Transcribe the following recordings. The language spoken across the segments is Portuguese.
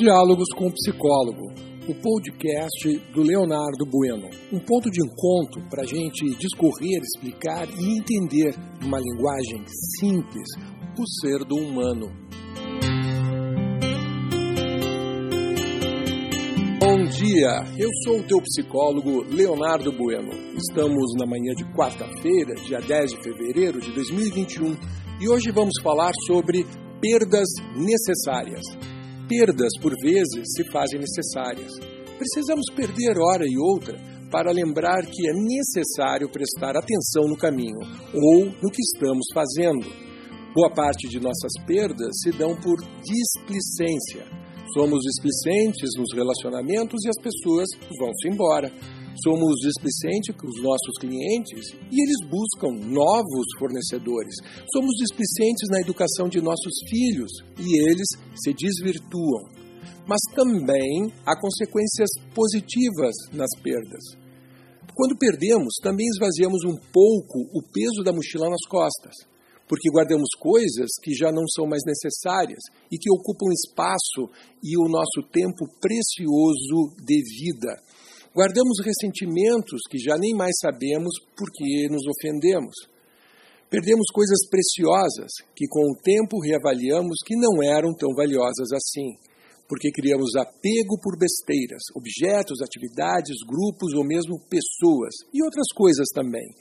Diálogos com o Psicólogo, o podcast do Leonardo Bueno. Um ponto de encontro para a gente discorrer, explicar e entender, numa linguagem simples, o ser do humano. Bom dia, eu sou o teu psicólogo Leonardo Bueno. Estamos na manhã de quarta-feira, dia 10 de fevereiro de 2021, e hoje vamos falar sobre perdas necessárias perdas, por vezes, se fazem necessárias. Precisamos perder hora e outra para lembrar que é necessário prestar atenção no caminho ou no que estamos fazendo. Boa parte de nossas perdas se dão por displicência. Somos displicentes nos relacionamentos e as pessoas vão-se embora. Somos displicentes com os nossos clientes e eles buscam novos fornecedores. Somos displicentes na educação de nossos filhos e eles se desvirtuam. Mas também há consequências positivas nas perdas. Quando perdemos, também esvaziamos um pouco o peso da mochila nas costas, porque guardamos coisas que já não são mais necessárias e que ocupam espaço e o nosso tempo precioso de vida. Guardamos ressentimentos que já nem mais sabemos por que nos ofendemos. Perdemos coisas preciosas que com o tempo reavaliamos que não eram tão valiosas assim, porque criamos apego por besteiras, objetos, atividades, grupos ou mesmo pessoas e outras coisas também.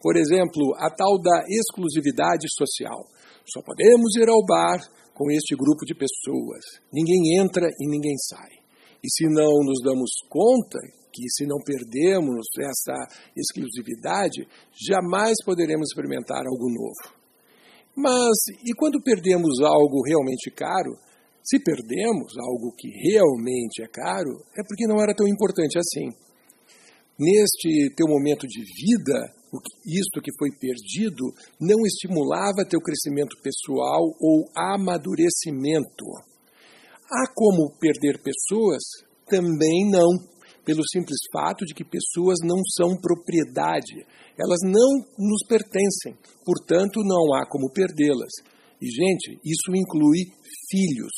Por exemplo, a tal da exclusividade social. Só podemos ir ao bar com este grupo de pessoas. Ninguém entra e ninguém sai. E se não nos damos conta que se não perdemos essa exclusividade, jamais poderemos experimentar algo novo. Mas e quando perdemos algo realmente caro? Se perdemos algo que realmente é caro, é porque não era tão importante assim. Neste teu momento de vida, isto que foi perdido não estimulava teu crescimento pessoal ou amadurecimento. Há como perder pessoas? Também não pelo simples fato de que pessoas não são propriedade. Elas não nos pertencem, portanto, não há como perdê-las. E, gente, isso inclui filhos.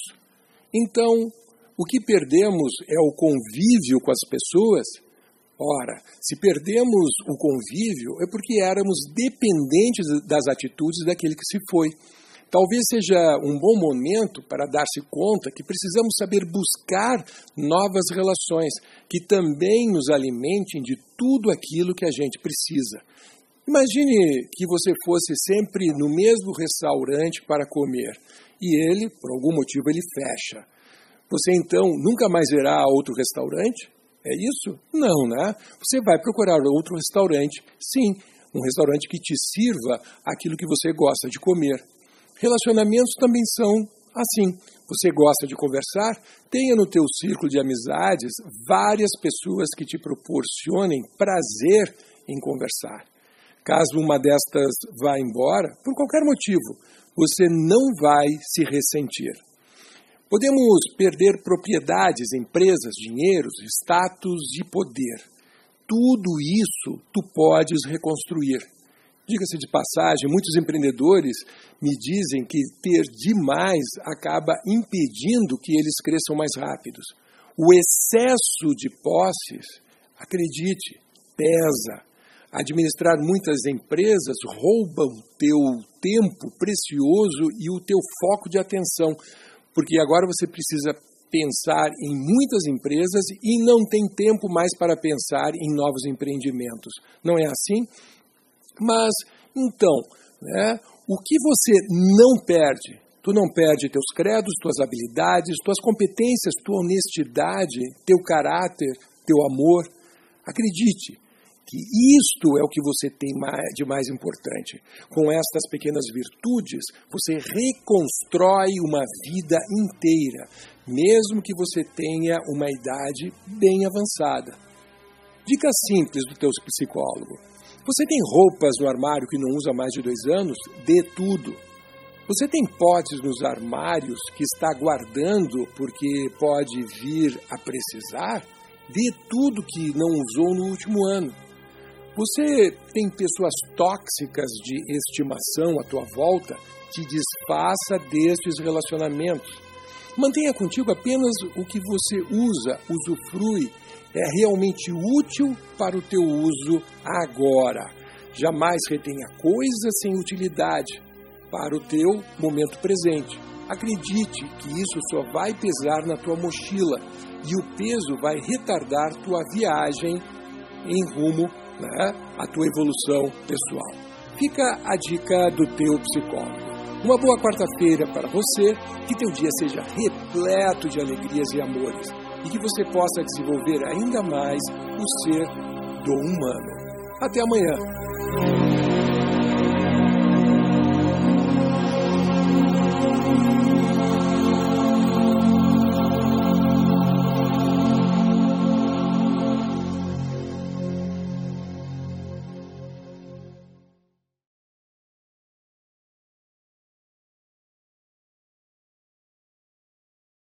Então, o que perdemos é o convívio com as pessoas? Ora, se perdemos o convívio é porque éramos dependentes das atitudes daquele que se foi. Talvez seja um bom momento para dar-se conta que precisamos saber buscar novas relações que também nos alimentem de tudo aquilo que a gente precisa. Imagine que você fosse sempre no mesmo restaurante para comer e ele, por algum motivo, ele fecha. Você então nunca mais verá outro restaurante? É isso? Não, né? Você vai procurar outro restaurante, sim, um restaurante que te sirva aquilo que você gosta de comer. Relacionamentos também são assim. Você gosta de conversar? Tenha no teu círculo de amizades várias pessoas que te proporcionem prazer em conversar. Caso uma destas vá embora, por qualquer motivo, você não vai se ressentir. Podemos perder propriedades, empresas, dinheiros, status e poder. Tudo isso tu podes reconstruir. Diga-se de passagem, muitos empreendedores me dizem que ter demais acaba impedindo que eles cresçam mais rápidos. O excesso de posses, acredite, pesa. Administrar muitas empresas rouba o teu tempo precioso e o teu foco de atenção, porque agora você precisa pensar em muitas empresas e não tem tempo mais para pensar em novos empreendimentos. Não é assim? Mas, então, né, o que você não perde? Tu não perde teus credos, tuas habilidades, tuas competências, tua honestidade, teu caráter, teu amor. Acredite que isto é o que você tem de mais importante. Com estas pequenas virtudes, você reconstrói uma vida inteira, mesmo que você tenha uma idade bem avançada. Dica simples do teu psicólogo. Você tem roupas no armário que não usa mais de dois anos? Dê tudo. Você tem potes nos armários que está guardando porque pode vir a precisar? Dê tudo que não usou no último ano. Você tem pessoas tóxicas de estimação à tua volta? Te desfaça destes relacionamentos. Mantenha contigo apenas o que você usa, usufrui, é realmente útil para o teu uso agora. Jamais retenha coisas sem utilidade para o teu momento presente. Acredite que isso só vai pesar na tua mochila e o peso vai retardar tua viagem em rumo né, à tua evolução pessoal. Fica a dica do teu psicólogo. Uma boa quarta-feira para você, que teu dia seja repleto de alegrias e amores e que você possa desenvolver ainda mais o ser do humano. Até amanhã!